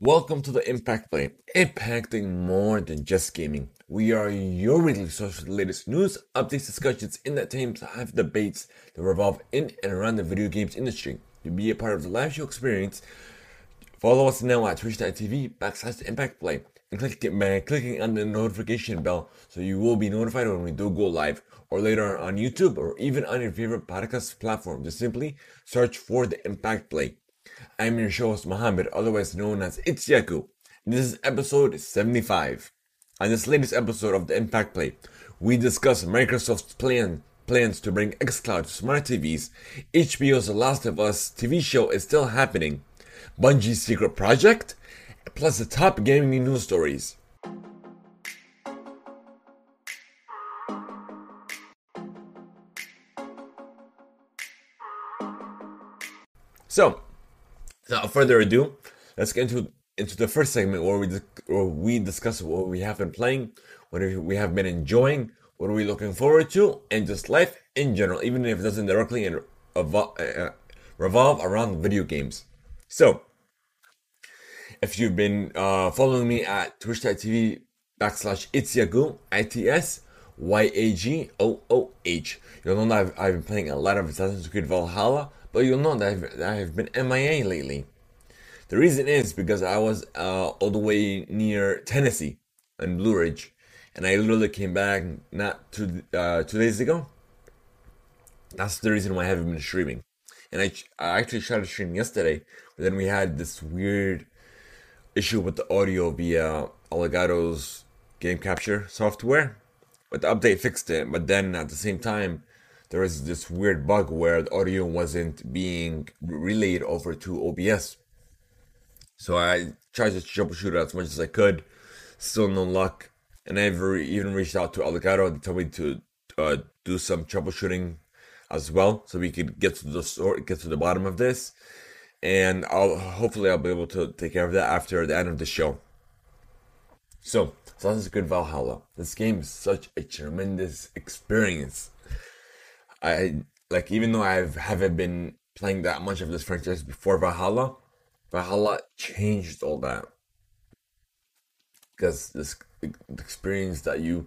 Welcome to the Impact Play, impacting more than just gaming. We are your weekly source for the latest news, updates, discussions, entertainment, live debates that revolve in and around the video games industry. To be a part of the live show experience, follow us now at twitch.tv backslash Impact Play and click by clicking on the notification bell so you will be notified when we do go live or later on YouTube or even on your favorite podcast platform. Just simply search for the Impact Play. I'm your host Mohammed, otherwise known as Yaku. This is episode 75. On this latest episode of the Impact Play, we discuss Microsoft's plan plans to bring xCloud to smart TVs, HBO's The Last of Us TV show is still happening, Bungie's secret project, plus the top gaming news stories. So, without further ado, let's get into into the first segment where we where we discuss what we have been playing, what we have been enjoying, what are we looking forward to, and just life in general, even if it doesn't directly revolve, uh, revolve around video games. So, if you've been uh, following me at twitch.tv backslash itsyagoo, I-T-S Y-A-G-O-O-H, you'll know that I've, I've been playing a lot of Assassin's Creed Valhalla, but you'll know that I've, that I've been MIA lately. The reason is because I was uh, all the way near Tennessee and Blue Ridge, and I literally came back not two uh, two days ago. That's the reason why I haven't been streaming. And I, I actually tried to stream yesterday, but then we had this weird issue with the audio via Elgato's game capture software. But the update fixed it. But then at the same time, there was this weird bug where the audio wasn't being relayed over to OBS. So I tried to troubleshoot it as much as I could. Still no luck. And I even reached out to Elgato. They told me to uh, do some troubleshooting as well, so we could get to the sort, get to the bottom of this. And I'll hopefully I'll be able to take care of that after the end of the show. So, Assassin's Creed Valhalla. This game is such a tremendous experience. I like even though I haven't been playing that much of this franchise before Valhalla, Valhalla changed all that because this experience that you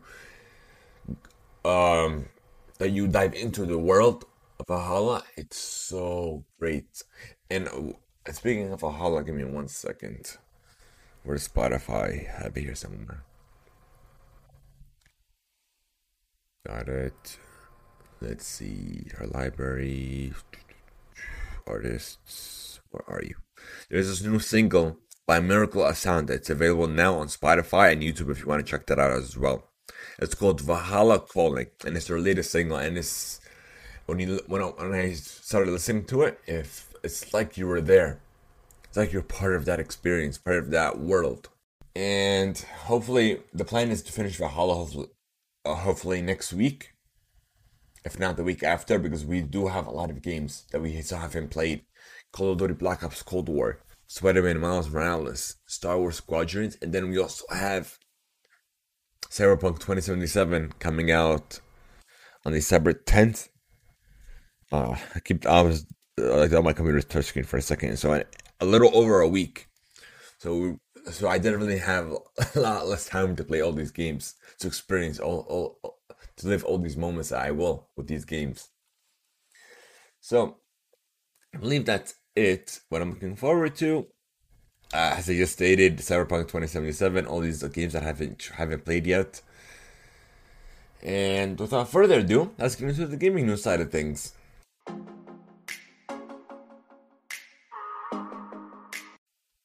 um that you dive into the world of Valhalla, it's so great. And uh, speaking of Valhalla, give me one second. Where's Spotify? Have it here somewhere. Got it. Let's see. Our library. Artists. Where are you? There's this new single by Miracle Sound. It's available now on Spotify and YouTube if you want to check that out as well. It's called Valhalla Calling, and it's their latest single. And it's when you when I, when I started listening to it, if it's like you were there, it's like you're part of that experience, part of that world. And hopefully, the plan is to finish Valhalla hopefully, uh, hopefully next week, if not the week after, because we do have a lot of games that we still haven't played. Call of Duty Black Ops Cold War, Spider-Man Miles Morales, Star Wars Squadrons, and then we also have Cyberpunk 2077 coming out on December 10th. Uh, I keep I was uh, like on my computer's touchscreen for a second, so I, a little over a week. So so I really have a lot less time to play all these games to experience all, all to live all these moments that I will with these games. So I believe that's it. What I'm looking forward to, uh, as I just stated, Cyberpunk 2077, all these games that I haven't haven't played yet. And without further ado, let's get into the gaming news side of things.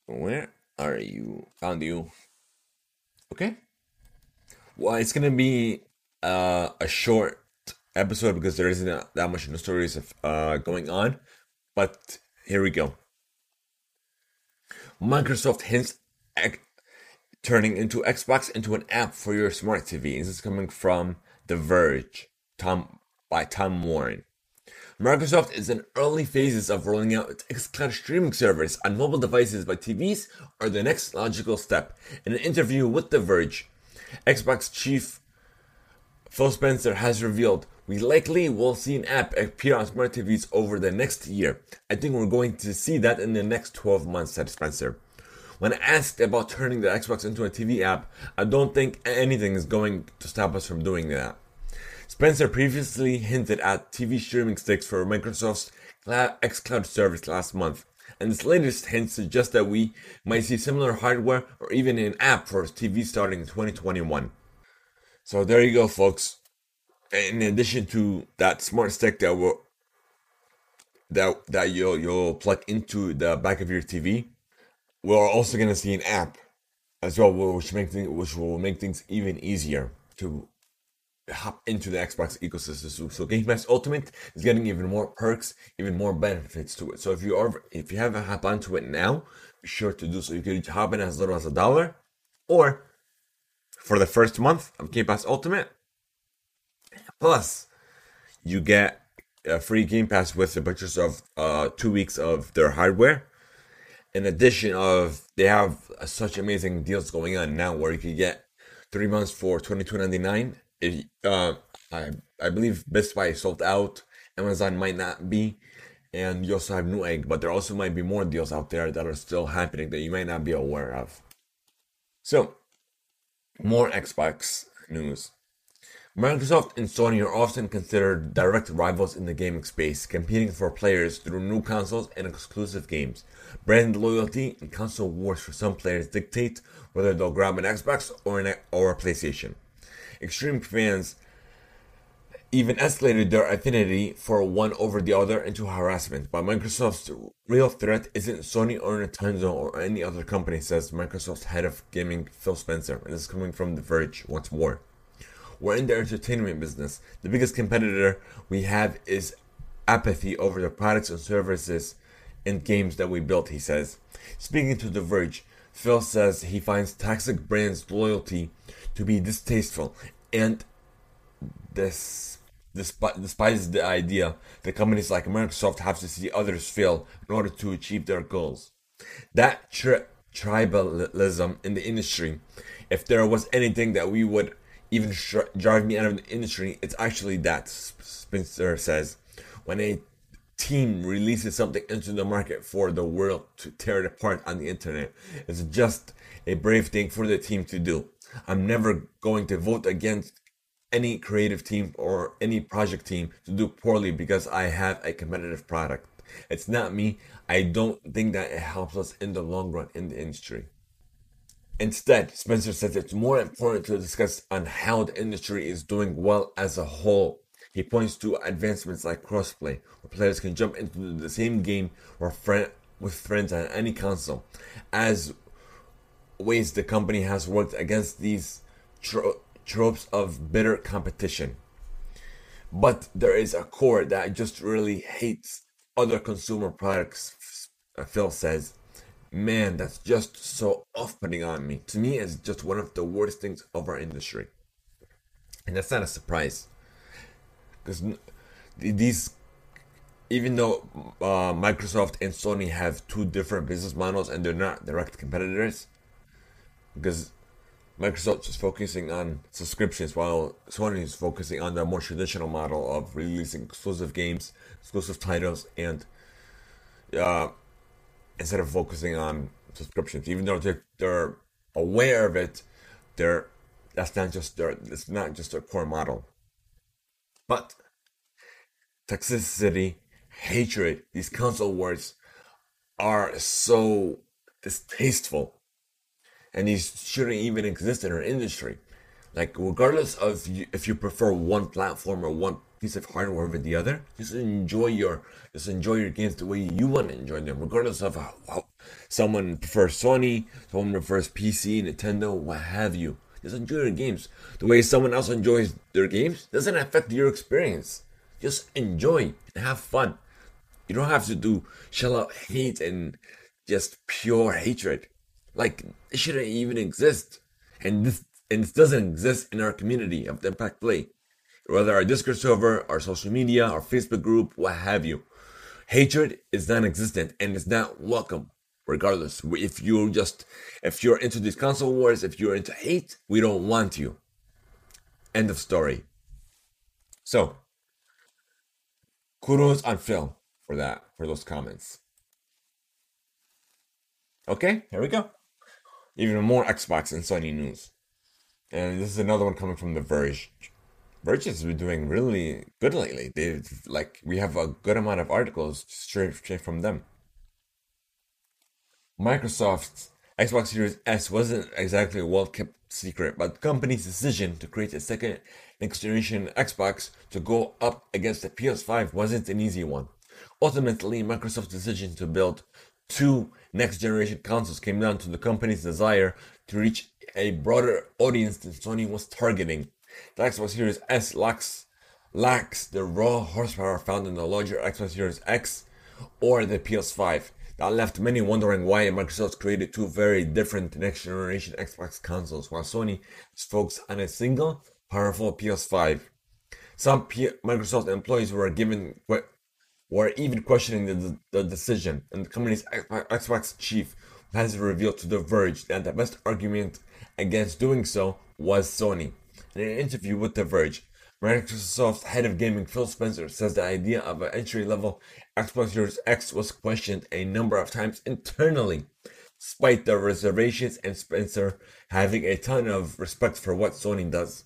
Where are you? Found you. Okay. Well, it's gonna be uh, a short episode because there isn't that much news stories of, uh, going on. But here we go. Microsoft hints at turning into Xbox into an app for your smart TV. This is coming from The Verge, Tom by Tom Warren. Microsoft is in early phases of rolling out its xCloud streaming service on mobile devices, but TVs are the next logical step. In an interview with The Verge, Xbox chief Phil Spencer has revealed we likely will see an app appear on smart TVs over the next year. I think we're going to see that in the next 12 months, said Spencer. When asked about turning the Xbox into a TV app, I don't think anything is going to stop us from doing that. Spencer previously hinted at TV streaming sticks for Microsoft's xCloud service last month, and this latest hint suggests that we might see similar hardware or even an app for TV starting in 2021. So there you go, folks. In addition to that smart stick that will that that you'll you'll plug into the back of your TV, we're also gonna see an app as well, which make things, which will make things even easier to hop into the Xbox ecosystem. So Game Pass Ultimate is getting even more perks, even more benefits to it. So if you are if you haven't hop onto it now, be sure to do so. You can hop in as little as a dollar, or for the first month of Game Pass Ultimate, plus you get a free Game Pass with the purchase of uh, two weeks of their hardware. In addition of they have uh, such amazing deals going on now where you can get three months for twenty two ninety nine uh, I I believe Best Buy sold out. Amazon might not be, and you also have Newegg, but there also might be more deals out there that are still happening that you might not be aware of. So, more Xbox news. Microsoft and Sony are often considered direct rivals in the gaming space, competing for players through new consoles and exclusive games. Brand loyalty and console wars for some players dictate whether they'll grab an Xbox or an or a PlayStation extreme fans even escalated their affinity for one over the other into harassment. But Microsoft's real threat isn't Sony or Nintendo or any other company, says Microsoft's head of gaming, Phil Spencer. And this is coming from The Verge once more. We're in the entertainment business. The biggest competitor we have is apathy over the products and services and games that we built, he says. Speaking to The Verge, Phil says he finds toxic brands' loyalty to be distasteful and this despises the idea that companies like Microsoft have to see others fail in order to achieve their goals. That tri- tribalism in the industry, if there was anything that we would even sh- drive me out of the industry, it's actually that, Spencer says. When a team releases something into the market for the world to tear it apart on the internet, it's just a brave thing for the team to do. I'm never going to vote against any creative team or any project team to do poorly because I have a competitive product. It's not me. I don't think that it helps us in the long run in the industry. Instead, Spencer says it's more important to discuss on how the industry is doing well as a whole. He points to advancements like crossplay, where players can jump into the same game or friend with friends on any console, as ways the company has worked against these tropes of bitter competition. But there is a core that just really hates other consumer products, Phil says. Man, that's just so off putting on me. To me, it's just one of the worst things of our industry. And that's not a surprise. Because these, even though uh, Microsoft and Sony have two different business models and they're not direct competitors, because Microsoft is focusing on subscriptions while Sony is focusing on the more traditional model of releasing exclusive games, exclusive titles, and uh, instead of focusing on subscriptions, even though they're, they're aware of it, they're that's not just their it's not just their core model. But toxicity, hatred, these console wars are so distasteful and these shouldn't even exist in our industry. Like, regardless of you, if you prefer one platform or one piece of hardware over the other, just enjoy your just enjoy your games the way you want to enjoy them, regardless of how, how someone prefers Sony, someone prefers PC, Nintendo, what have you. Just enjoy your games the way someone else enjoys their games. Doesn't affect your experience. Just enjoy and have fun. You don't have to do shell out hate and just pure hatred. Like it shouldn't even exist. And this and this doesn't exist in our community of the Impact Play. Whether our Discord server, our social media, our Facebook group, what have you. Hatred is non-existent and it's not welcome. Regardless, if you're just if you're into these console wars, if you're into hate, we don't want you. End of story. So, kudos on Phil for that, for those comments. Okay, here we go. Even more Xbox and Sony news. And this is another one coming from The Verge. Verge has been doing really good lately. They've like we have a good amount of articles straight, straight from them. Microsoft's Xbox Series S wasn't exactly a well kept secret, but the company's decision to create a second next generation Xbox to go up against the PS5 wasn't an easy one. Ultimately, Microsoft's decision to build two next generation consoles came down to the company's desire to reach a broader audience than Sony was targeting. The Xbox Series S lacks, lacks the raw horsepower found in the larger Xbox Series X or the PS5. That left many wondering why Microsoft created two very different next generation Xbox consoles, while Sony is focused on a single, powerful PS5. Some P- Microsoft employees were given were even questioning the, the decision, and the company's Xbox chief has revealed to The Verge that the best argument against doing so was Sony. In an interview with The Verge, Microsoft's head of gaming Phil Spencer says the idea of an entry level Xbox Series X was questioned a number of times internally, despite the reservations and Spencer having a ton of respect for what Sony does.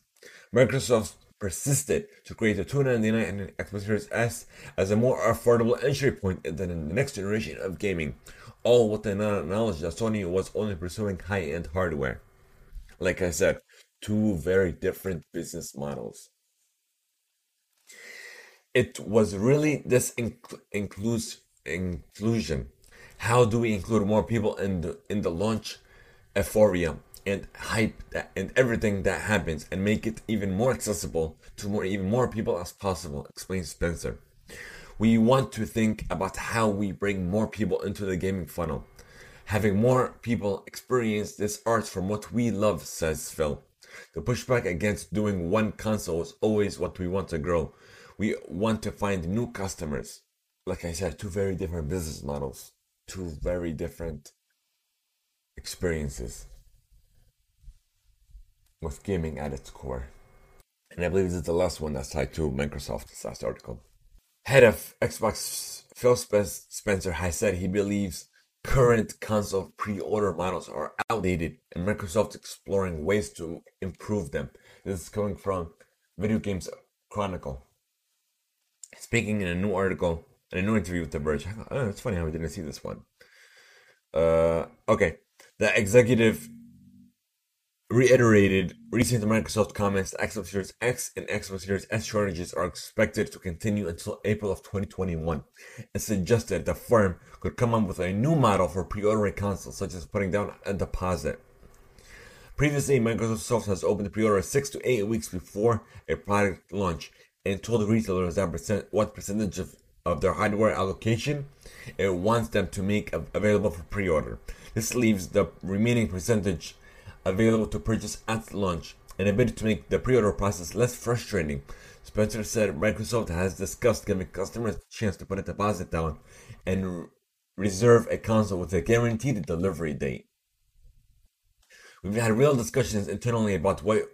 Microsoft persisted to create the 299 and Xbox Series S as a more affordable entry point than the next generation of gaming, all with the knowledge that Sony was only pursuing high-end hardware. Like I said, two very different business models it was really this inc- includes inclusion. How do we include more people in the in the launch euphoria and hype that, and everything that happens and make it even more accessible to more even more people as possible? Explains Spencer. We want to think about how we bring more people into the gaming funnel. Having more people experience this art from what we love, says Phil. The pushback against doing one console is always what we want to grow we want to find new customers. Like I said, two very different business models, two very different experiences with gaming at its core. And I believe this is the last one that's tied to Microsoft, this last article. Head of Xbox Phil Spencer has said he believes current console pre-order models are outdated and Microsoft exploring ways to improve them. This is coming from Video Games Chronicle speaking in a new article, in a new interview with The Verge. Oh, it's funny how we didn't see this one. Uh, okay. The executive reiterated recent Microsoft comments that Xbox Series X and Xbox Series S shortages are expected to continue until April of 2021 and suggested the firm could come up with a new model for pre-ordering consoles, such as putting down a deposit. Previously, Microsoft has opened pre-order six to eight weeks before a product launch and told retailers that percent, what percentage of, of their hardware allocation it wants them to make available for pre-order. This leaves the remaining percentage available to purchase at launch in a bid to make the pre-order process less frustrating. Spencer said Microsoft has discussed giving customers a chance to put a deposit down and reserve a console with a guaranteed delivery date. We've had real discussions internally about what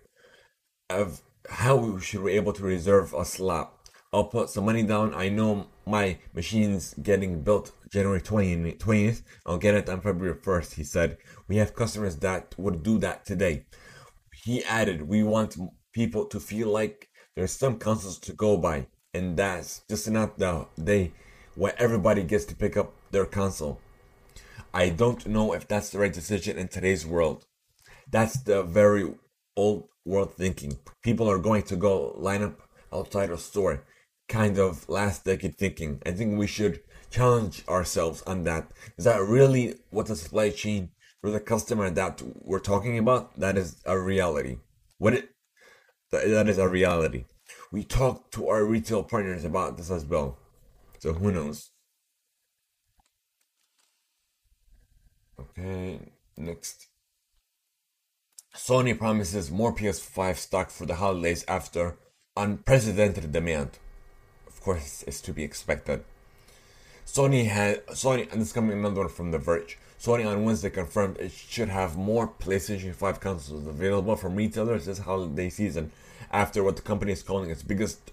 of how we should be able to reserve a slot. I'll put some money down. I know my machine's getting built January 20th, 20th. I'll get it on February 1st, he said. We have customers that would do that today. He added, we want people to feel like there's some consoles to go by, and that's just not the day where everybody gets to pick up their console. I don't know if that's the right decision in today's world. That's the very old world thinking. People are going to go line up outside a store, kind of last decade thinking. I think we should challenge ourselves on that. Is that really what the supply chain for the customer that we're talking about? That is a reality. What it that is a reality. We talk to our retail partners about this as well. So who knows? Okay, next. Sony promises more PS5 stock for the holidays after unprecedented demand. Course, is to be expected. Sony had Sony, and this is coming another one from The Verge. Sony on Wednesday confirmed it should have more PlayStation 5 consoles available from retailers this holiday season, after what the company is calling its biggest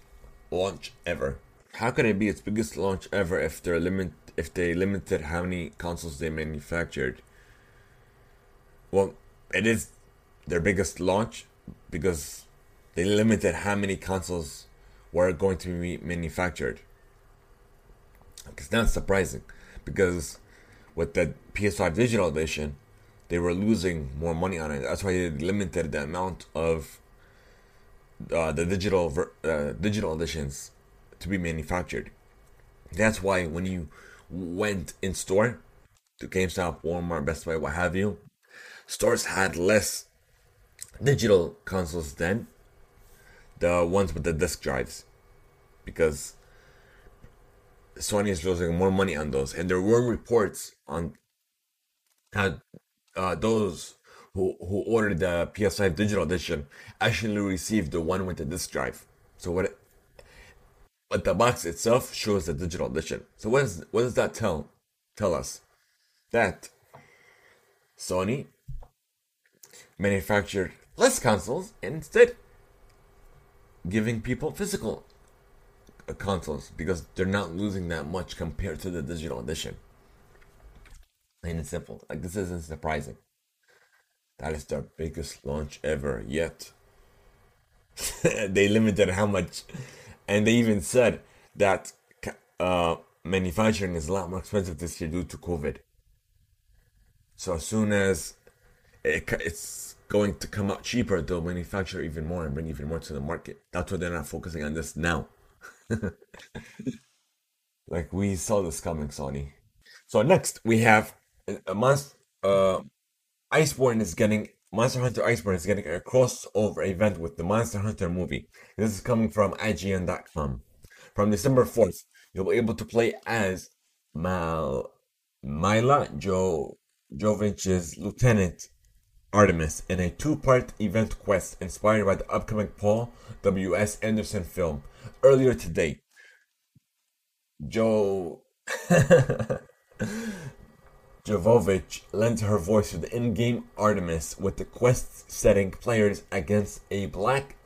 launch ever. How could it be its biggest launch ever if they're limit if they limited how many consoles they manufactured? well, it is their biggest launch because they limited how many consoles were going to be manufactured. It's not surprising because with the PS5 Digital Edition, they were losing more money on it. That's why they limited the amount of uh, the digital ver- uh, digital editions to be manufactured. That's why when you went in store to GameStop, Walmart, Best Buy, what have you, stores had less digital consoles then, the ones with the disk drives, because Sony is losing more money on those, and there were reports on how uh, those who who ordered the PS5 digital edition actually received the one with the disk drive. So what? It, but the box itself shows the digital edition. So what is what does that tell tell us? That Sony manufactured less consoles instead giving people physical uh, consoles because they're not losing that much compared to the digital edition. And it's simple. Like this isn't surprising. That is their biggest launch ever yet. they limited how much, and they even said that uh, manufacturing is a lot more expensive this year due to COVID. So as soon as it, it's going to come out cheaper, they'll manufacture even more and bring even more to the market. That's why they're not focusing on this now. like we saw this coming, Sony. So next we have a month. Uh, Iceborne is getting Monster Hunter Iceborne is getting a crossover event with the Monster Hunter movie. This is coming from IGN.com. From December 4th, you'll be able to play as Mal Milla jo Jovovich's lieutenant Artemis in a two-part event quest inspired by the upcoming Paul W.S. Anderson film. Earlier today, Joe Jovovich lent her voice to the in-game Artemis with the quest setting players against a black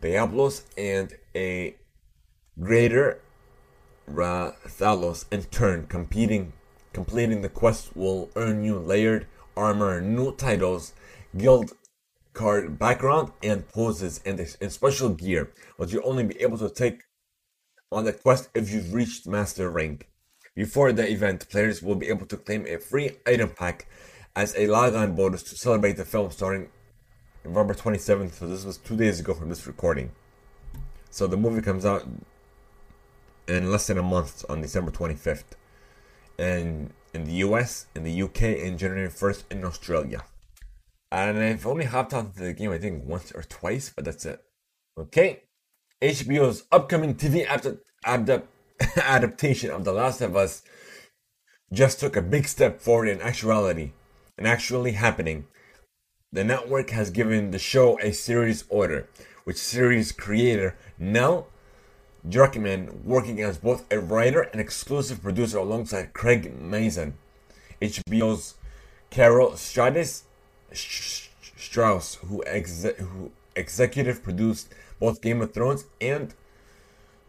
Diablos and a greater Rathalos in turn competing completing the quest will earn you layered armor, new titles, guild card background and poses and, and special gear, but you'll only be able to take on the quest if you've reached master rank. Before the event, players will be able to claim a free item pack as a logon bonus to celebrate the film starting November 27th. So this was two days ago from this recording. So the movie comes out in less than a month on December 25th. And in the US, in the UK, and January 1st in Australia. And I've only hopped onto the game, I think, once or twice, but that's it. Okay. HBO's upcoming TV adapt- adapt- adaptation of The Last of Us just took a big step forward in actuality and actually happening. The network has given the show a series order, which series creator Neil Druckmann working as both a writer and exclusive producer alongside Craig Mazin. HBO's Carol Stratus Strauss, who, exe- who executive produced both Game of Thrones and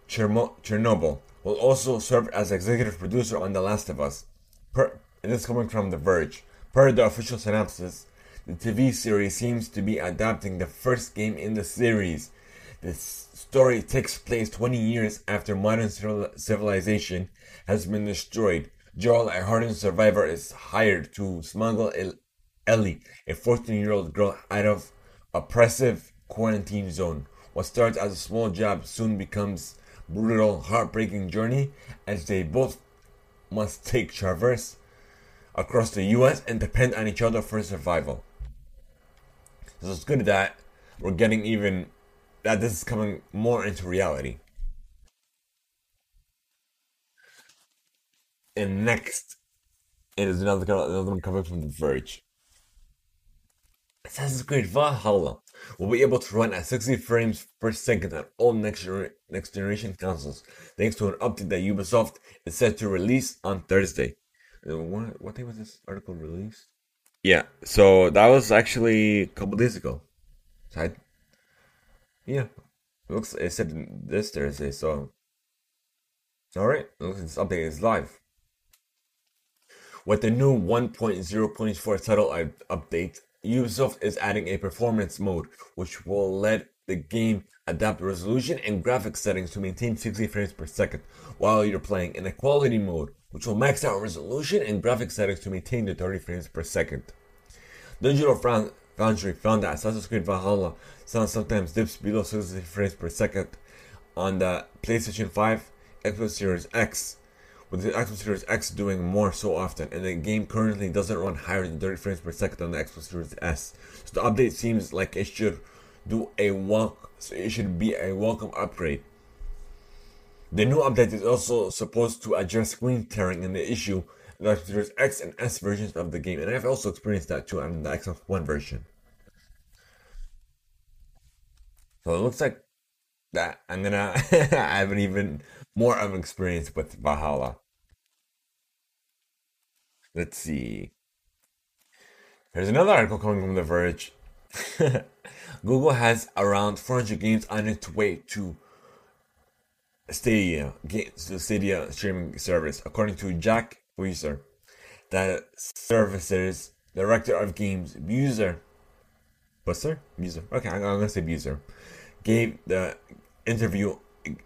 Chernobyl, will also serve as executive producer on The Last of Us. Per, this is coming from The Verge. Per the official synopsis, the TV series seems to be adapting the first game in the series. This story takes place 20 years after modern civilization has been destroyed. Joel, a hardened survivor, is hired to smuggle Ellie, a 14 year old girl, out of oppressive quarantine zone. What starts as a small job soon becomes a brutal, heartbreaking journey as they both must take traverse across the US and depend on each other for survival. So it's good that we're getting even that this is coming more into reality. And next is another another one coming from The Verge. Assassin's Creed Valhalla will be able to run at 60 frames per second on all next, next generation consoles, thanks to an update that Ubisoft is set to release on Thursday. Uh, what, what day was this article released? Yeah, so that was actually a couple days ago. So I, yeah, looks it said this Thursday, so all right. Looks this update is live. With the new 1.0.4 title update, Ubisoft is adding a performance mode, which will let the game adapt resolution and graphics settings to maintain 60 frames per second while you're playing, in a quality mode, which will max out resolution and graphics settings to maintain the 30 frames per second. Digital Foundry found that Assassin's Creed Valhalla sometimes dips below 60 frames per second on the PlayStation 5, Xbox Series X, with the Xbox Series X doing more so often, and the game currently doesn't run higher than 30 frames per second on the Xbox Series S. So the update seems like it should do a walk, so it should be a welcome upgrade. The new update is also supposed to address screen tearing and the issue that there's X and S versions of the game, and I've also experienced that too on the Xbox One version. So it looks like that I'm gonna have an even more of an experience with Valhalla. Let's see. There's another article coming from The Verge. Google has around 400 games on its way to Stadia, to Stadia streaming service, according to Jack Weiser, the service's director of games, Buser. Busser? Buser. Okay, I'm gonna say Buser. Gave the interview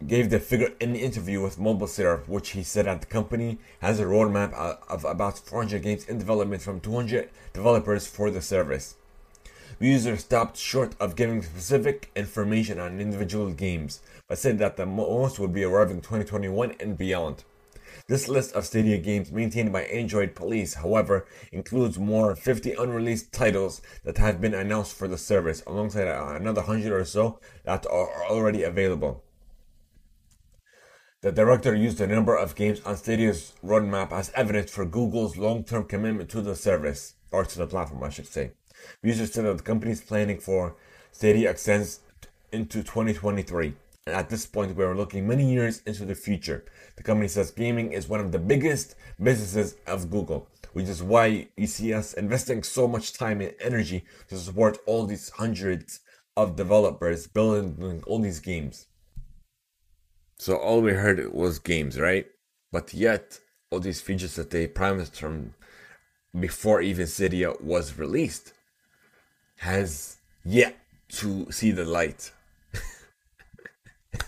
gave the figure in the interview with Mobile Syrup, which he said that the company has a roadmap of about 400 games in development from 200 developers for the service. User stopped short of giving specific information on individual games, but said that the most would be arriving 2021 and beyond. This list of Stadia games maintained by Android Police, however, includes more 50 unreleased titles that have been announced for the service, alongside another 100 or so that are already available. The director used a number of games on Stadia's roadmap as evidence for Google's long-term commitment to the service, or to the platform, I should say. Users said that the company is planning for Stadia extends into 2023. And at this point, we are looking many years into the future. The company says gaming is one of the biggest businesses of Google, which is why you see us investing so much time and energy to support all these hundreds of developers building all these games. So all we heard was games, right? But yet, all these features that they promised from before even Stadia was released has yet to see the light.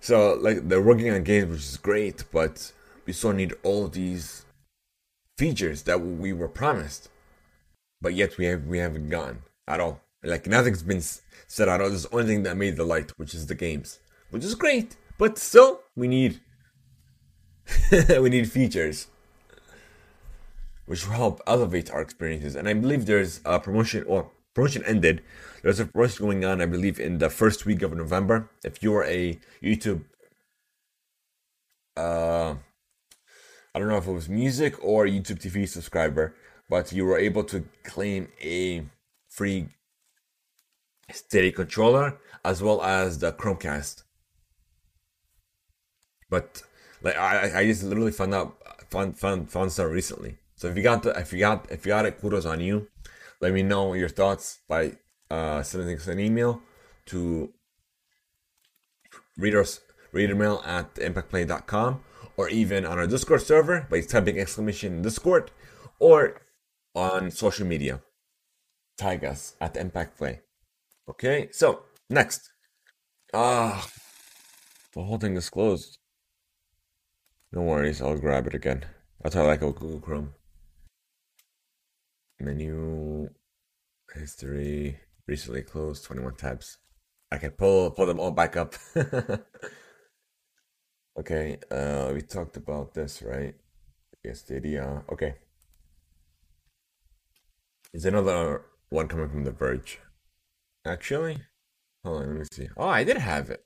so like they're working on games which is great, but we still need all these features that we were promised. But yet we have we haven't gotten at all. Like nothing's been said at all. There's the only thing that made the light, which is the games. Which is great. But still we need we need features which will help elevate our experiences. And I believe there's a promotion or promotion ended. There's a promotion going on, I believe, in the first week of November. If you're a YouTube, uh, I don't know if it was music or YouTube TV subscriber, but you were able to claim a free Stadia controller as well as the Chromecast. But like I, I just literally found out found found found stuff recently. So if you got the, if you got if you got it, kudos on you. Let me know your thoughts by uh, sending us an email to readers readermail at impactplay.com or even on our Discord server by typing exclamation Discord or on social media. Tag us at Impact Play. Okay, so next. Ah, the whole thing is closed. No worries, I'll grab it again. That's how I like Google Chrome menu history recently closed 21 tabs. I can pull pull them all back up. Okay uh we talked about this right? Yes Stadia okay. Is another one coming from the verge? Actually hold on let me see. Oh i did have it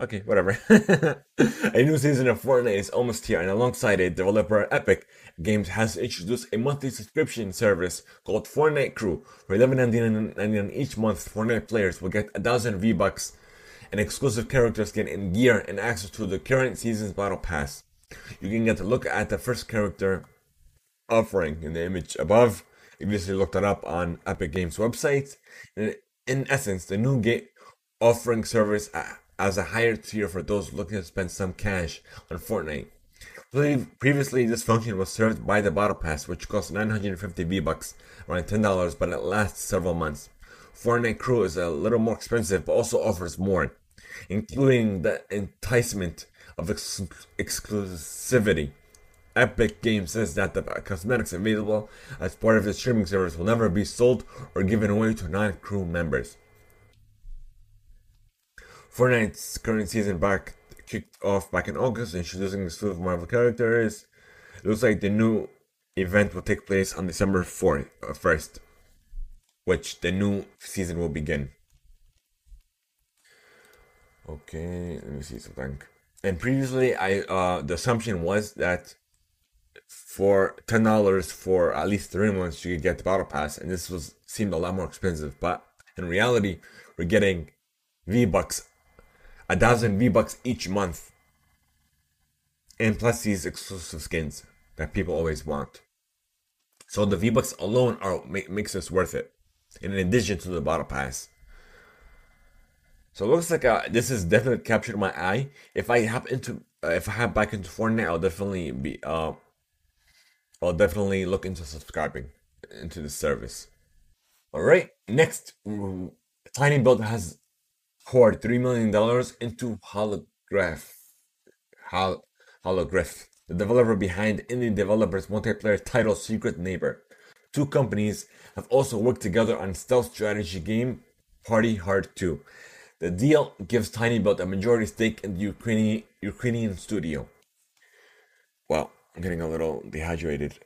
Okay, whatever. a new season of Fortnite is almost here, and alongside it, developer Epic Games has introduced a monthly subscription service called Fortnite Crew. For $11.99 each month, Fortnite players will get a thousand V-Bucks and exclusive character skin and gear and access to the current season's battle pass. You can get a look at the first character offering in the image above. You basically looked it up on Epic Games website. In, essence, the new game offering service uh, as a higher tier for those looking to spend some cash on Fortnite. Previously, this function was served by the Battle Pass, which costs 950 V-Bucks, around $10, but it lasts several months. Fortnite Crew is a little more expensive, but also offers more, including the enticement of ex- exclusivity. Epic Games says that the cosmetics available as part of the streaming service will never be sold or given away to non-crew members. Fortnite's current season back kicked off back in August, introducing a slew of Marvel characters. It looks like the new event will take place on December 4th, uh, 1st, which the new season will begin. Okay, let me see something. And previously, I uh, the assumption was that for ten dollars for at least three months you could get the battle pass, and this was seemed a lot more expensive. But in reality, we're getting V bucks a thousand V bucks each month, and plus these exclusive skins that people always want. So the V bucks alone are make, makes this worth it, in addition to the battle pass. So it looks like uh, this is definitely captured my eye. If I hop into, uh, if I hop back into Fortnite, I'll definitely be, uh, I'll definitely look into subscribing into the service. All right, next, Tiny Build has poured $3 million into Hologryph. Hol- Hologryph, the developer behind indie developers multiplayer title Secret Neighbor. Two companies have also worked together on stealth strategy game Party Hard 2. The deal gives Tiny Build a majority stake in the Ukrainian, Ukrainian studio. Well, I'm getting a little dehydrated.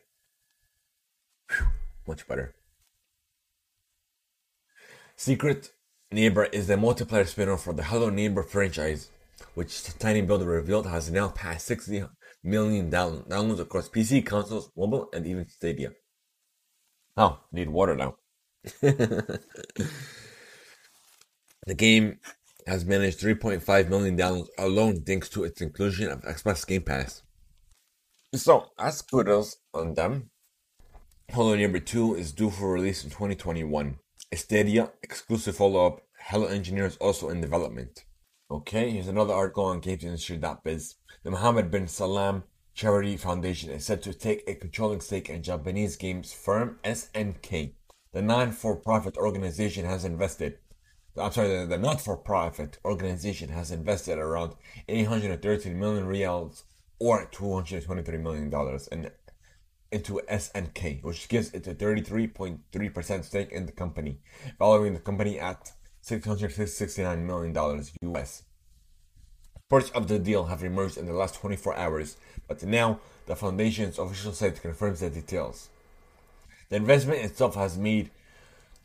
Whew, much better. Secret Neighbor is the multiplayer spin-off for the Hello Neighbor franchise, which Tiny Builder revealed has now passed 60 million downloads across PC, consoles, mobile, and even Stadia. Oh, need water now. the game has managed 3.5 million downloads alone thanks to its inclusion of Xbox Game Pass. So, as kudos on them, Hello Neighbor 2 is due for release in 2021. A exclusive follow up, Hello Engineer is also in development. Okay, here's another article on GamesIndustry.biz. The Mohammed bin Salman Charity Foundation is said to take a controlling stake in Japanese games firm SNK. The non-for-profit organization has invested. I'm sorry, the, the not-for-profit organization has invested around 813 million reals or 223 million dollars in into SNK, which gives it a 33.3% stake in the company, valuing the company at $669 million US. Parts of the deal have emerged in the last 24 hours, but now the foundation's official site confirms the details. The investment itself has made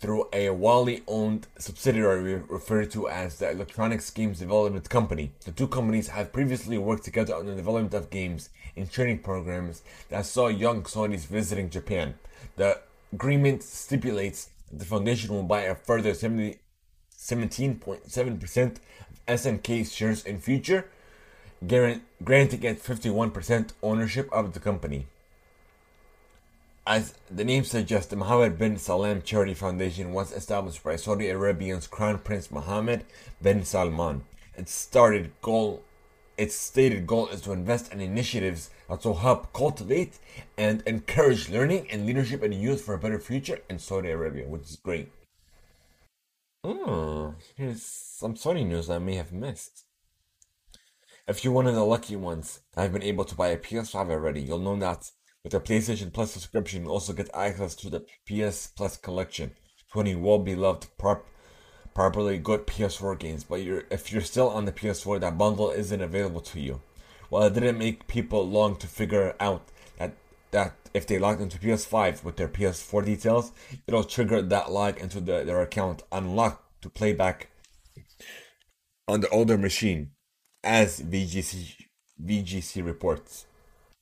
through a wholly owned subsidiary referred to as the Electronics Games Development Company. The two companies have previously worked together on the development of games and training programs that saw young Sonys visiting Japan. The agreement stipulates that the foundation will buy a further 17.7% of SNK's shares in future, granting it 51% ownership of the company. As the name suggests, the Mohammed bin Salman Charity Foundation was established by Saudi Arabia's Crown Prince Mohammed bin Salman. Its started goal its stated goal is to invest in initiatives that will help cultivate and encourage learning and leadership in youth for a better future in Saudi Arabia, which is great. Oh, here's some Sony news I may have missed. If you're one of the lucky ones that have been able to buy a PS5 already, you'll know that with a PlayStation Plus subscription, you also get access to the PS Plus collection, 20 well-beloved, prop, properly good PS4 games. But you're, if you're still on the PS4, that bundle isn't available to you. Well, it didn't make people long to figure out that that if they logged into PS5 with their PS4 details, it'll trigger that log into the, their account unlocked to play back on the older machine, as VGC VGC reports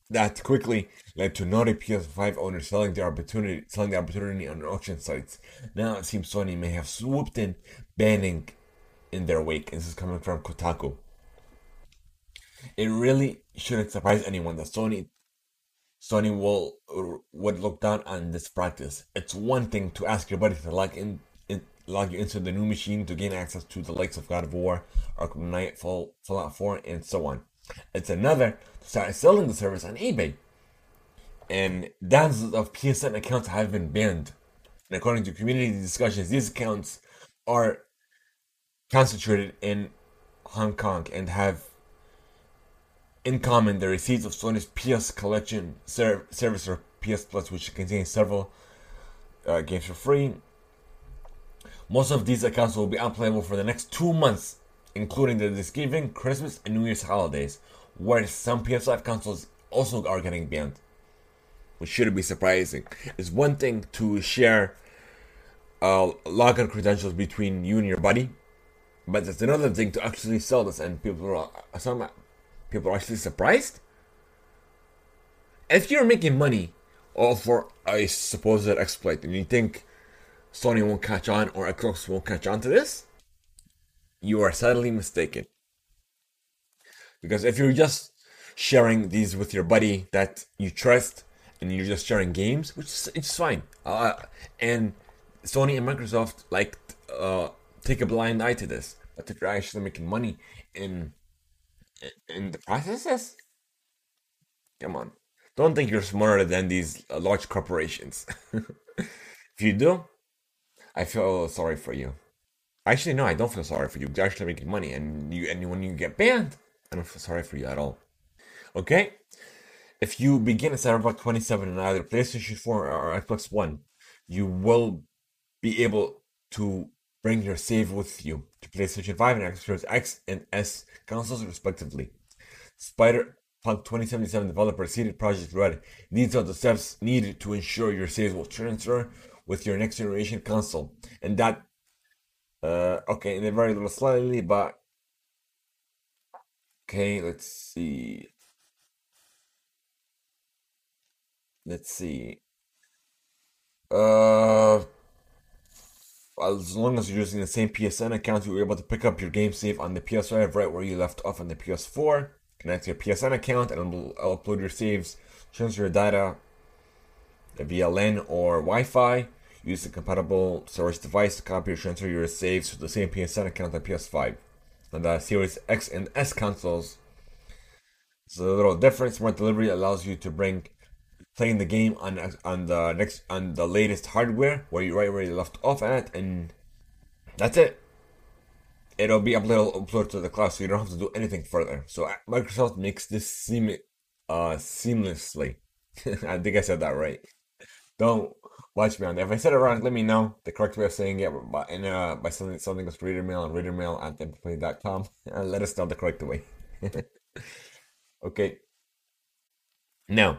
that quickly led to naughty PS5 owners selling the opportunity selling the opportunity on auction sites. Now it seems Sony may have swooped in, banning in their wake. This is coming from Kotaku. It really shouldn't surprise anyone that Sony Sony will would look down on this practice. It's one thing to ask your buddy to log in, in log you into the new machine to gain access to the likes of God of War, Arkham Knight, Fall, Fallout 4, and so on. It's another to start selling the service on eBay. And dozens of PSN accounts have been banned. And according to community discussions, these accounts are concentrated in Hong Kong and have in common the receipts of Sony's PS Collection ser- service or PS Plus, which contains several uh, games for free. Most of these accounts will be unplayable for the next two months, including the Thanksgiving, Christmas, and New Year's holidays, where some PS5 consoles also are getting banned. Which shouldn't be surprising. It's one thing to share uh, login credentials between you and your buddy, but it's another thing to actually sell this, and people are some people are actually surprised. If you're making money off for a supposed exploit, and you think Sony won't catch on or Xbox won't catch on to this, you are sadly mistaken. Because if you're just sharing these with your buddy that you trust and you're just sharing games, which is it's fine. Uh, and Sony and Microsoft like uh, take a blind eye to this, but if you're actually making money in in the processes, come on, don't think you're smarter than these uh, large corporations. if you do, I feel sorry for you. Actually, no, I don't feel sorry for you. You're actually making money, and you and when you get banned, I don't feel sorry for you at all. Okay, if you begin at Cyberpunk 27 on either PlayStation 4 or Xbox One, you will be able to bring your save with you to PlayStation 5 and Xbox X and S consoles, respectively. Cyberpunk 2077 developer CD Projekt Red. These are the steps needed to ensure your saves will transfer with your next generation console. And that, uh, okay, they little slightly, but okay, let's see. Let's see. Uh, as long as you're using the same PSN account, you're able to pick up your game save on the PS5 right where you left off on the PS4. Connect to your PSN account and it'll upload your saves, transfer your data via LAN or Wi-Fi. Use a compatible storage device to copy or transfer your saves to the same PSN account on the PS5. And the Series X and S consoles, it's a little different. Smart delivery allows you to bring playing the game on on the next on the latest hardware where you right where you left off at, and that's it. It'll be uploaded uploaded to the cloud, so you don't have to do anything further. So uh, Microsoft makes this seem uh seamlessly. I think I said that right. Don't watch me on that. If I said it wrong, let me know the correct way of saying it by, in, uh, by sending something with reader mail and reader mail at theplay.com and let us know the correct way. okay. Now,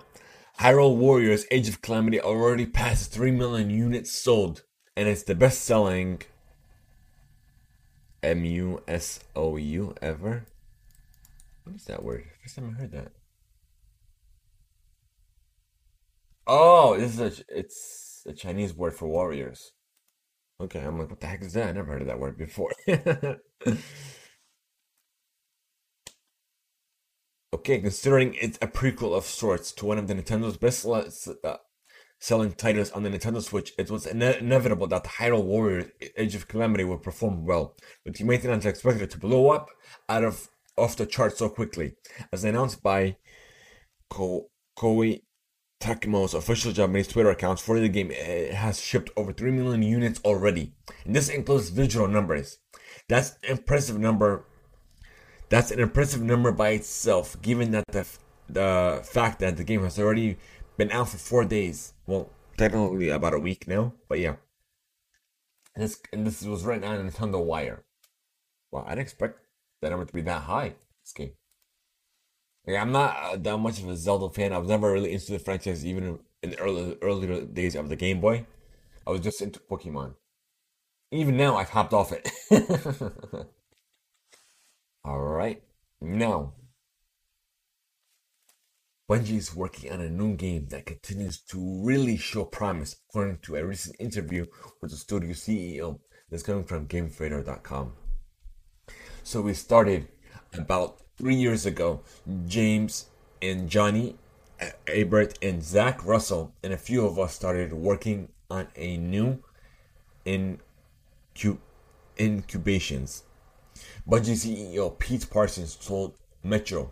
Hyrule Warriors Age of Calamity already passed 3 million units sold, and it's the best selling M U S O U ever. What is that word? First time I heard that. Oh, this is a, it's a Chinese word for warriors. Okay, I'm like, what the heck is that? I never heard of that word before. Okay, considering it's a prequel of sorts to one of the Nintendo's best uh, selling titles on the Nintendo Switch, it was ine- inevitable that the Hyrule Warriors Age of Calamity would perform well, with the maintenance expected to blow up out of off the chart so quickly. As announced by Ko- Koei Tecmo's official Japanese Twitter accounts for the game, it has shipped over 3 million units already. And this includes digital numbers. That's impressive number that's an impressive number by itself, given that the the fact that the game has already been out for four days. Well, technically about a week now, but yeah. And this and this was now on Nintendo Wire. Well, I didn't expect that number to be that high. This game. I'm not uh, that much of a Zelda fan. I was never really into the franchise, even in the early earlier days of the Game Boy. I was just into Pokemon. Even now, I've hopped off it. All right. Now, Bungie is working on a new game that continues to really show promise, according to a recent interview with the studio CEO that's coming from GameFreighter.com. So we started about three years ago. James and Johnny, Abert and Zach Russell, and a few of us started working on a new incub- incubations Bungie CEO Pete Parsons told Metro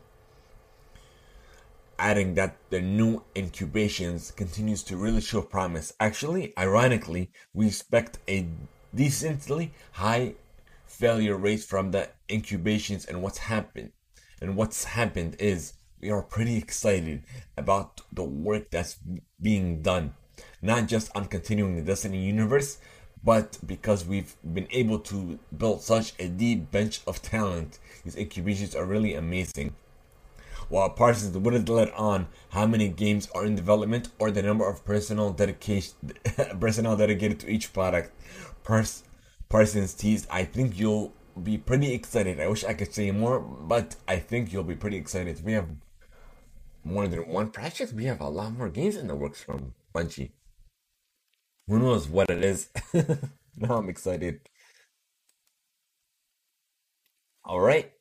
adding that the new incubations continues to really show promise. Actually, ironically, we expect a decently high failure rate from the incubations and what's happened. And what's happened is we are pretty excited about the work that's being done, not just on continuing the Destiny universe, but because we've been able to build such a deep bench of talent, these incubations are really amazing. While Parsons wouldn't let on how many games are in development or the number of personal dedication personnel dedicated to each product, Pars- Parsons teased, "I think you'll be pretty excited. I wish I could say more, but I think you'll be pretty excited. We have more than one project. We have a lot more games in the works from Bungie. Who knows what it is? now I'm excited. All right.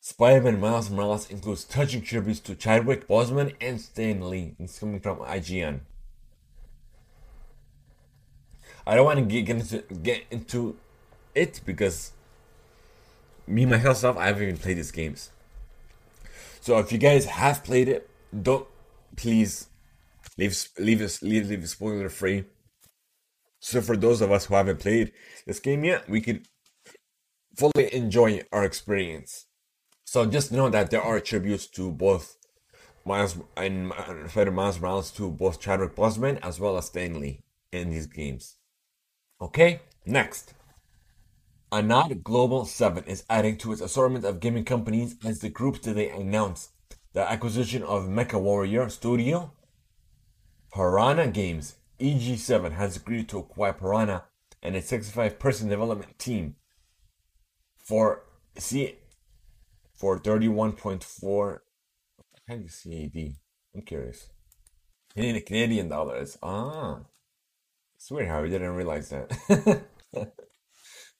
Spider-Man Miles Morales includes touching tributes to Chadwick Boseman and Stan Lee. It's coming from IGN. I don't want to get, into get into it because me myself I haven't even played these games. So if you guys have played it, don't please leave leave us leave leave spoiler free. So for those of us who haven't played this game yet, we can fully enjoy our experience. So just know that there are tributes to both Miles and Spider Miles Morales to both Chadwick Boseman as well as Stan Lee in these games. Okay, next. Enad Global 7 is adding to its assortment of gaming companies as the group today announced the acquisition of Mecha Warrior Studio. Piranha Games EG7 has agreed to acquire Piranha and its 65 person development team for C for 31.4 how do you CAD? I'm curious. In Canadian dollars. Ah. It's weird how we didn't realize that.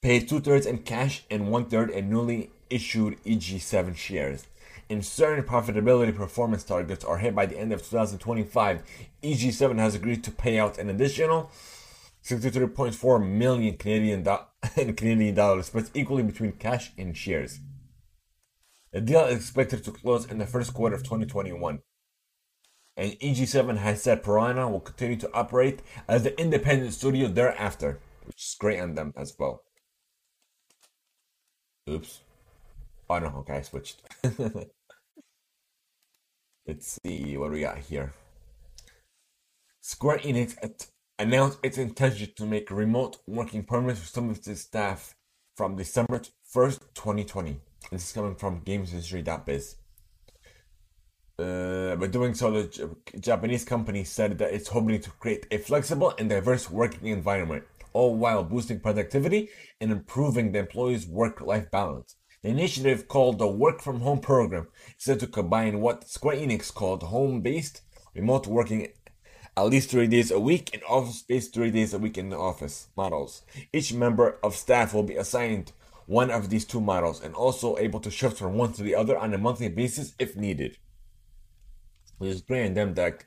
Paid two thirds in cash and one third in newly issued EG7 shares. In certain profitability performance targets are hit by the end of 2025, EG7 has agreed to pay out an additional 63.4 million Canadian do- Canadian dollars, split equally between cash and shares. The deal is expected to close in the first quarter of 2021. And EG7 has said Piranha will continue to operate as the independent studio thereafter, which is great on them as well. Oops. Oh no, okay, I switched. Let's see what we got here. Square Enix at, announced its intention to make remote working permanent for some of its staff from December 1st, 2020. This is coming from GamesIndustry.biz. Uh, by doing so, the Japanese company said that it's hoping to create a flexible and diverse working environment, all while boosting productivity and improving the employees' work-life balance. The initiative, called the Work from Home Program, is set to combine what Square Enix called home-based remote working at least three days a week and office space three days a week in the office models. Each member of staff will be assigned one of these two models and also able to shift from one to the other on a monthly basis if needed. Which is great and them that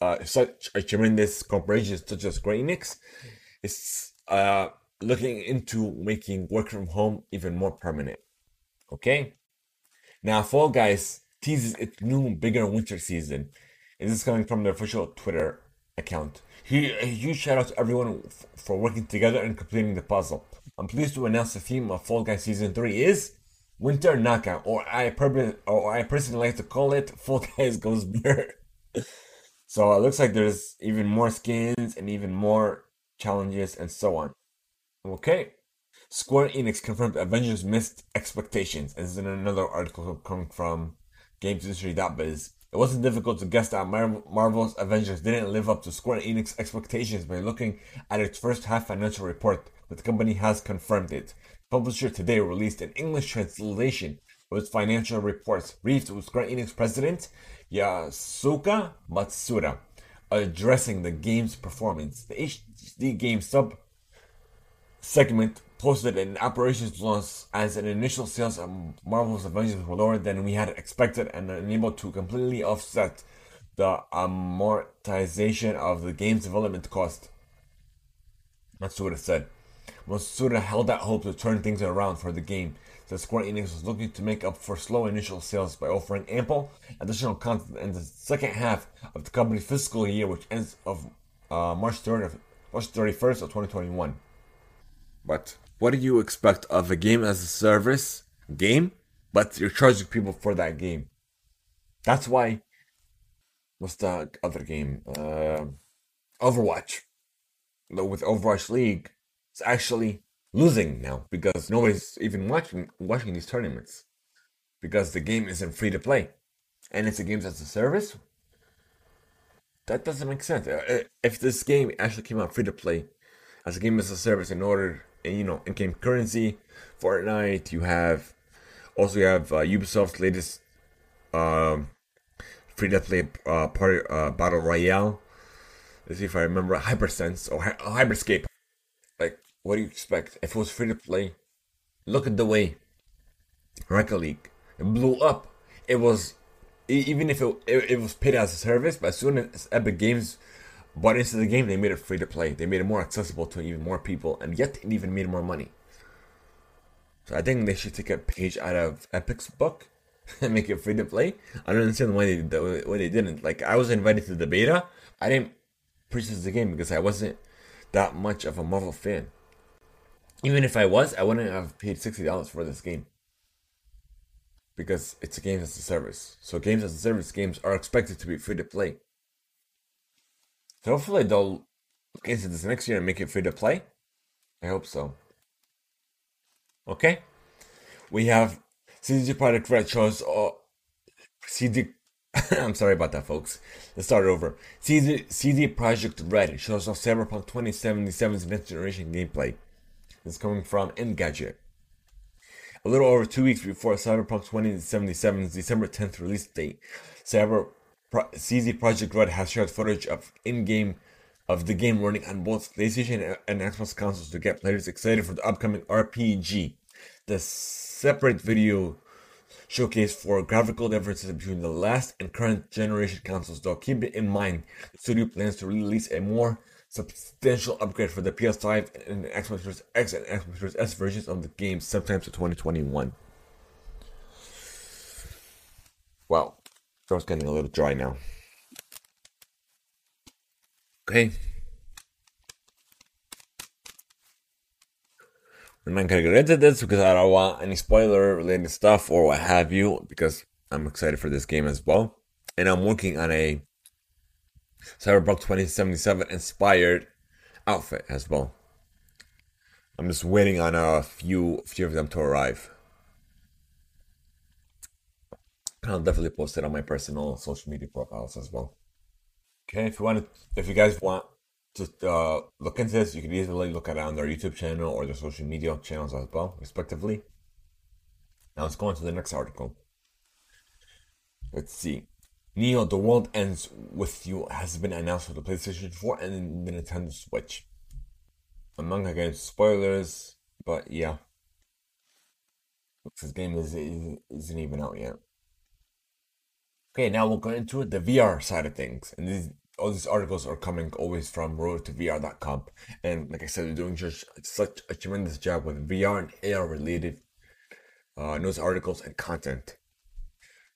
uh, such a tremendous corporation such as Square Enix is uh, looking into making work from home even more permanent. Okay? Now, Fall Guys teases its new, bigger winter season. And this is coming from their official Twitter account. He, a huge shout out to everyone f- for working together and completing the puzzle. I'm pleased to announce the theme of Fall Guys Season 3 is Winter Knockout, or I, per- or I personally like to call it Fall Guys Goes Blur. so it looks like there's even more skins and even more challenges and so on. Okay. Square Enix confirmed Avengers missed expectations. This is in another article coming from GamesIndustry.biz. It wasn't difficult to guess that Mar- Marvel's Avengers didn't live up to Square Enix expectations by looking at its first half financial report, but the company has confirmed it. The publisher today released an English translation of its financial reports, briefed with Square Enix president Yosuke Matsuda, addressing the game's performance. The HD game sub segment posted an operations loss as an initial sales of Marvel's Avengers were lower than we had expected and unable to completely offset the amortization of the game's development cost. Matsuda said. Matsuda held out hope to turn things around for the game, that Square Enix was looking to make up for slow initial sales by offering ample additional content in the second half of the company's fiscal year, which ends of uh, March 3rd, March 31st of 2021. But what do you expect of a game as a service game? But you're charging people for that game. That's why. What's the other game? Uh, Overwatch. With Overwatch League, it's actually losing now because nobody's even watching watching these tournaments because the game isn't free to play. And it's a game as a service? That doesn't make sense. Uh, if this game actually came out free to play as a game as a service in order and you know in-game currency fortnite you have also you have uh, ubisoft's latest um, free to play uh, party uh, battle royale. Let's see if i remember hypersense or Hy- hyperscape what do you expect? If it was free to play, look at the way Rocket League it blew up. It was even if it, it, it was paid as a service, but as soon as Epic Games bought into the game, they made it free to play. They made it more accessible to even more people, and yet it even made more money. So I think they should take a page out of Epic's book and make it free to play. I don't understand why they why they didn't. Like I was invited to the beta, I didn't purchase the game because I wasn't that much of a Marvel fan. Even if I was, I wouldn't have paid sixty dollars for this game because it's a game as a service. So games as a service games are expected to be free to play. So hopefully they'll look into this next year and make it free to play. I hope so. Okay, we have CD Projekt Red shows. Uh, CD. I'm sorry about that, folks. Let's start over. CD, CD Projekt Red shows off Cyberpunk 2077's next generation gameplay is coming from Engadget. A little over two weeks before Cyberpunk 2077's December 10th release date, Cyber Pro- CD Projekt Red has shared footage of in-game of the game running on both PlayStation and Xbox consoles to get players excited for the upcoming RPG. The separate video showcase for graphical differences between the last and current generation consoles, though keep it in mind the studio plans to release a more substantial upgrade for the PS5 and Xbox Series X and Xbox Series S versions of the game sometime to 2021. Well, throat's getting a little dry now. Okay. We're not gonna get into this because I don't want any spoiler related stuff or what have you, because I'm excited for this game as well. And I'm working on a Cyberpunk 2077 inspired outfit as well. I'm just waiting on a few few of them to arrive. I'll definitely post it on my personal social media profiles as well. Okay, if you want to, if you guys want to uh, look into this, you can easily look at it on their YouTube channel or their social media channels as well, respectively. Now let's go on to the next article. Let's see. Neo, The World Ends With You has been announced for the PlayStation 4 and the Nintendo Switch. Among again spoilers, but yeah. This game is, isn't even out yet. Okay, now we'll go into the VR side of things. And these all these articles are coming always from road2vr.com. And like I said, they're doing just such a tremendous job with VR and AR related uh, news articles and content.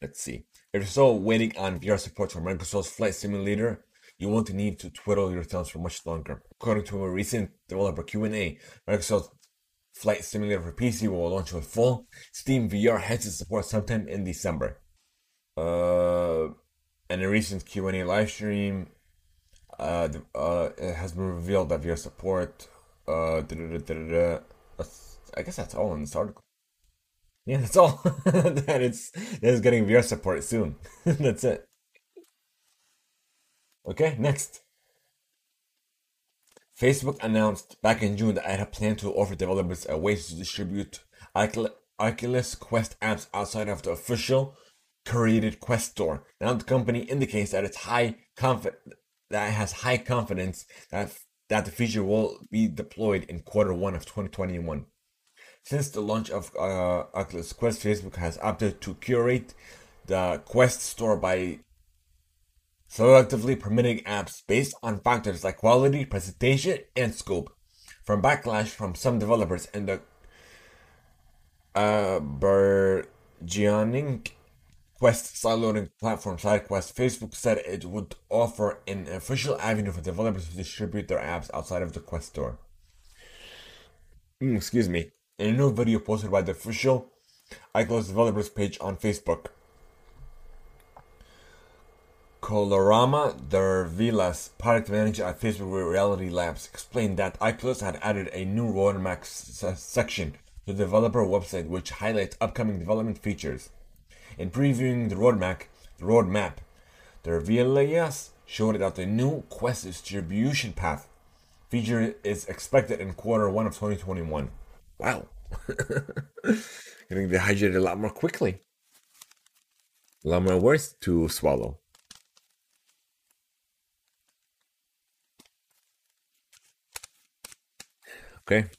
Let's see. If still waiting on VR support for Microsoft's Flight Simulator, you won't need to twiddle your thumbs for much longer. According to a recent developer Q&A, Microsoft's Flight Simulator for PC will launch with full Steam VR headset support sometime in December. Uh, in a recent Q&A live stream, uh, uh, it has been revealed that VR support. Uh, I guess that's all in this article. Yeah, that's all. that it's that is getting VR support soon. that's it. Okay, next. Facebook announced back in June that it had planned to offer developers a way to distribute Oculus Quest apps outside of the official created Quest store. Now the company indicates that it's high confident that it has high confidence that that the feature will be deployed in quarter one of 2021. Since the launch of uh, Oculus Quest, Facebook has opted to curate the Quest store by selectively permitting apps based on factors like quality, presentation, and scope. From backlash from some developers and the uh, burgeoning Quest side loading platform SideQuest, Facebook said it would offer an official avenue for developers to distribute their apps outside of the Quest store. Mm, excuse me. In a new video posted by the official Oculus developers page on Facebook, Colorama Dervilas, product manager at Facebook Reality Labs, explained that Oculus had added a new roadmap section to the developer website which highlights upcoming development features. In previewing the roadmap, the roadmap, Dervilas showed that the new Quest distribution path feature is expected in quarter one of 2021. Wow. Getting dehydrated a lot more quickly. A lot more words to swallow. Okay.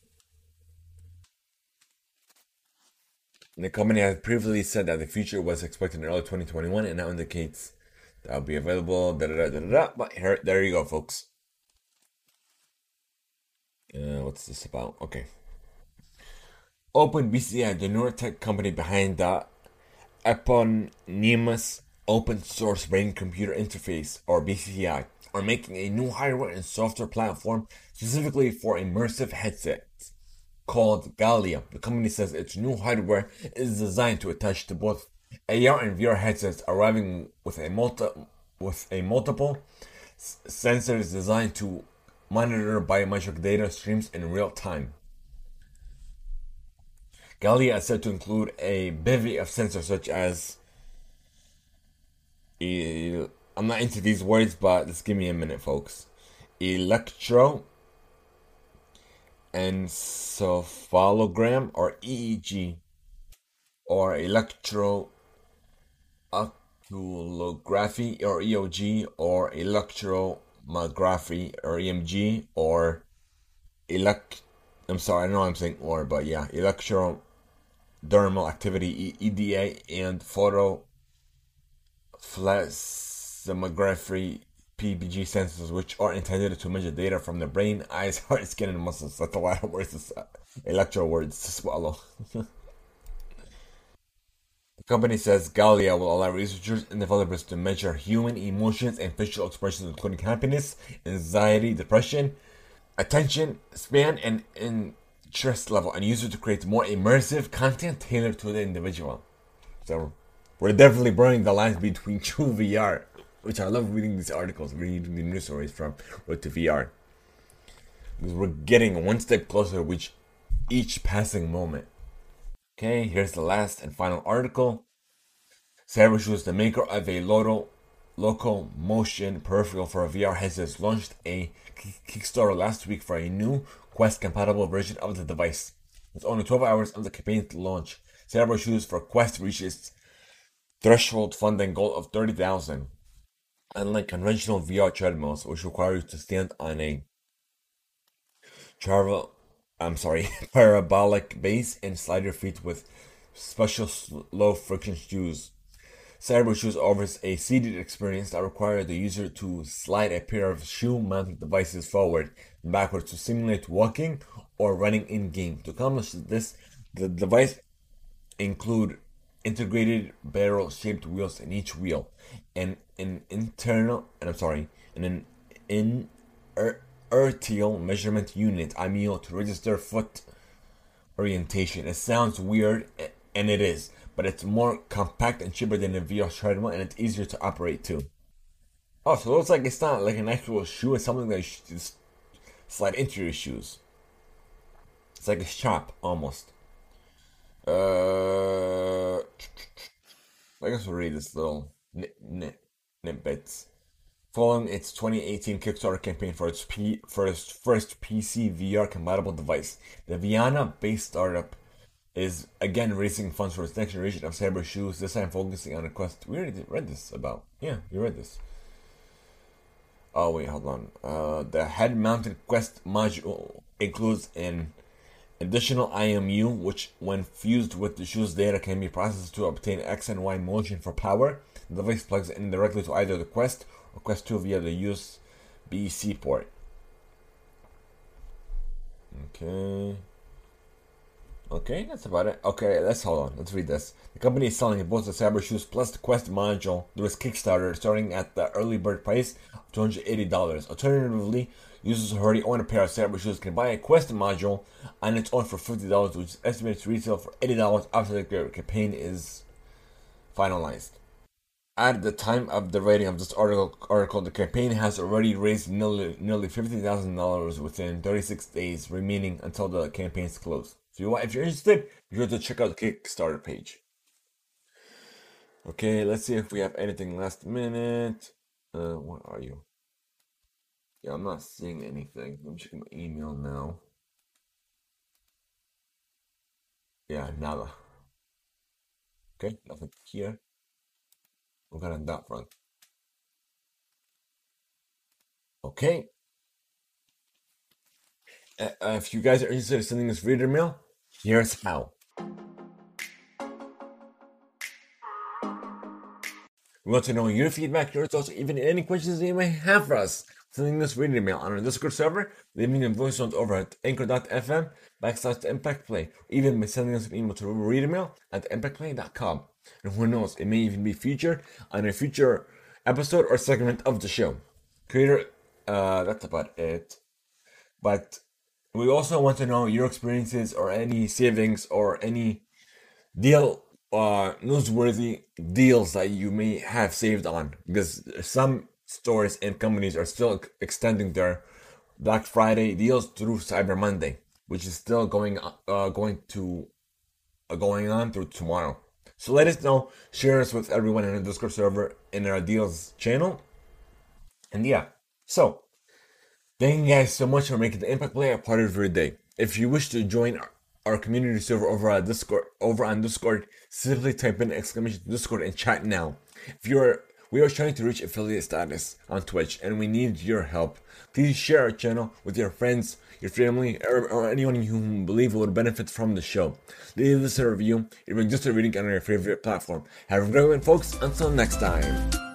The company had previously said that the feature was expected in early 2021 and now indicates that will be available. Da, da, da, da, But here, there you go, folks. Uh, what's this about? Okay. OpenBCI, the neurotech company behind the eponymous open source brain computer interface, or BCI, are making a new hardware and software platform specifically for immersive headsets called Galea. The company says its new hardware is designed to attach to both AR and VR headsets, arriving with a multi with a multiple s- sensors designed to monitor biometric data streams in real time. Galea is said to include a bevy of sensors such as I'm not into these words, but just give me a minute, folks. Electro encephalogram or EEG or electro oculography or EOG or electromyography or EMG or elect I'm sorry, I know I'm saying or, but yeah, electrodermal activity EDA and photo plasmography PPG sensors, which are intended to measure data from the brain, eyes, heart, skin, and muscles. That's a lot of words, to, electro words to swallow. the company says Galea will allow researchers and developers to measure human emotions and facial expressions, including happiness, anxiety, depression, attention span, and interest level, and use it to create more immersive content tailored to the individual. So, we're definitely blurring the lines between true VR which I love reading these articles, reading the news stories from Road to VR. Because we're getting one step closer with each passing moment. Okay, here's the last and final article. Cybershoes, the maker of a Loto local motion peripheral for VR headsets, launched a Kickstarter last week for a new Quest compatible version of the device. With only 12 hours of the campaign launch, Shoes for Quest reaches threshold funding goal of 30,000. Unlike conventional VR treadmills, which require you to stand on a travel, I'm sorry, parabolic base and slide your feet with special low friction shoes. Cybershoes offers a seated experience that requires the user to slide a pair of shoe-mounted devices forward and backwards to simulate walking or running in game. To accomplish this, the device include integrated barrel-shaped wheels in each wheel, and an internal, and I'm sorry, and an in inertial measurement unit IMEO to register foot orientation. It sounds weird, and it is, but it's more compact and cheaper than a VR treadmill, and it's easier to operate too. Oh, so it looks like it's not like an actual shoe; it's something that you just slide into your shoes. It's like a strap almost. Uh, I guess we'll read this little nit, nit, nitbits. Following its 2018 Kickstarter campaign for its, P, first PC VR compatible device, the Vienna based startup is again raising funds for its next generation of cyber shoes, this time focusing on a quest. We already read this about. Yeah, you read this. Oh, wait, hold on. Uh, the head mounted Quest module includes an Additional IMU, which when fused with the shoe's data can be processed to obtain X and Y motion for power. The device plugs in directly to either the Quest or Quest 2 via the USB-C port. Okay. Okay, that's about it. Okay, let's hold on. Let's read this. The company is selling both the Cyber Shoes plus the Quest module through its Kickstarter, starting at the early bird price of $280. Alternatively, users who already own a pair of Cyber Shoes can buy a Quest module on its own for $50, which is estimated to retail for $80 after the campaign is finalized. At the time of the writing of this article, article the campaign has already raised nearly, nearly $50,000 within 36 days remaining until the campaign's close. If you want, if you're interested, you have to check out the Kickstarter page. Okay, let's see if we have anything last minute. Uh, where are you? Yeah, I'm not seeing anything. I'm checking my email now. Yeah, nada. Okay, nothing here. We're gonna that front. Okay. Uh, if you guys are interested in sending us reader mail, Here's how. We want to know your feedback, your thoughts, even any questions you may have for us. Sending us reading email on our Discord server, leaving a voice note over at anchor.fm backslash impact play, even by sending us an email to reademail at impactplay.com. And who knows, it may even be featured on a future episode or segment of the show. Creator, uh, that's about it. But we also want to know your experiences or any savings or any deal uh newsworthy deals that you may have saved on because some stores and companies are still extending their Black Friday deals through Cyber Monday, which is still going uh, going to uh, going on through tomorrow. So let us know, share us with everyone in the Discord server in our deals channel. And yeah, so Thank you guys so much for making the Impact Play a part of your day. If you wish to join our, community server over at Discord, over on Discord, simply type in exclamation Discord and chat now. If you're we are trying to reach affiliate status on Twitch and we need your help. Please share our channel with your friends, your family, or, or anyone you believe would benefit from the show. Leave us a review, even just a reading on your favorite platform. Have a great one, folks. Until next time.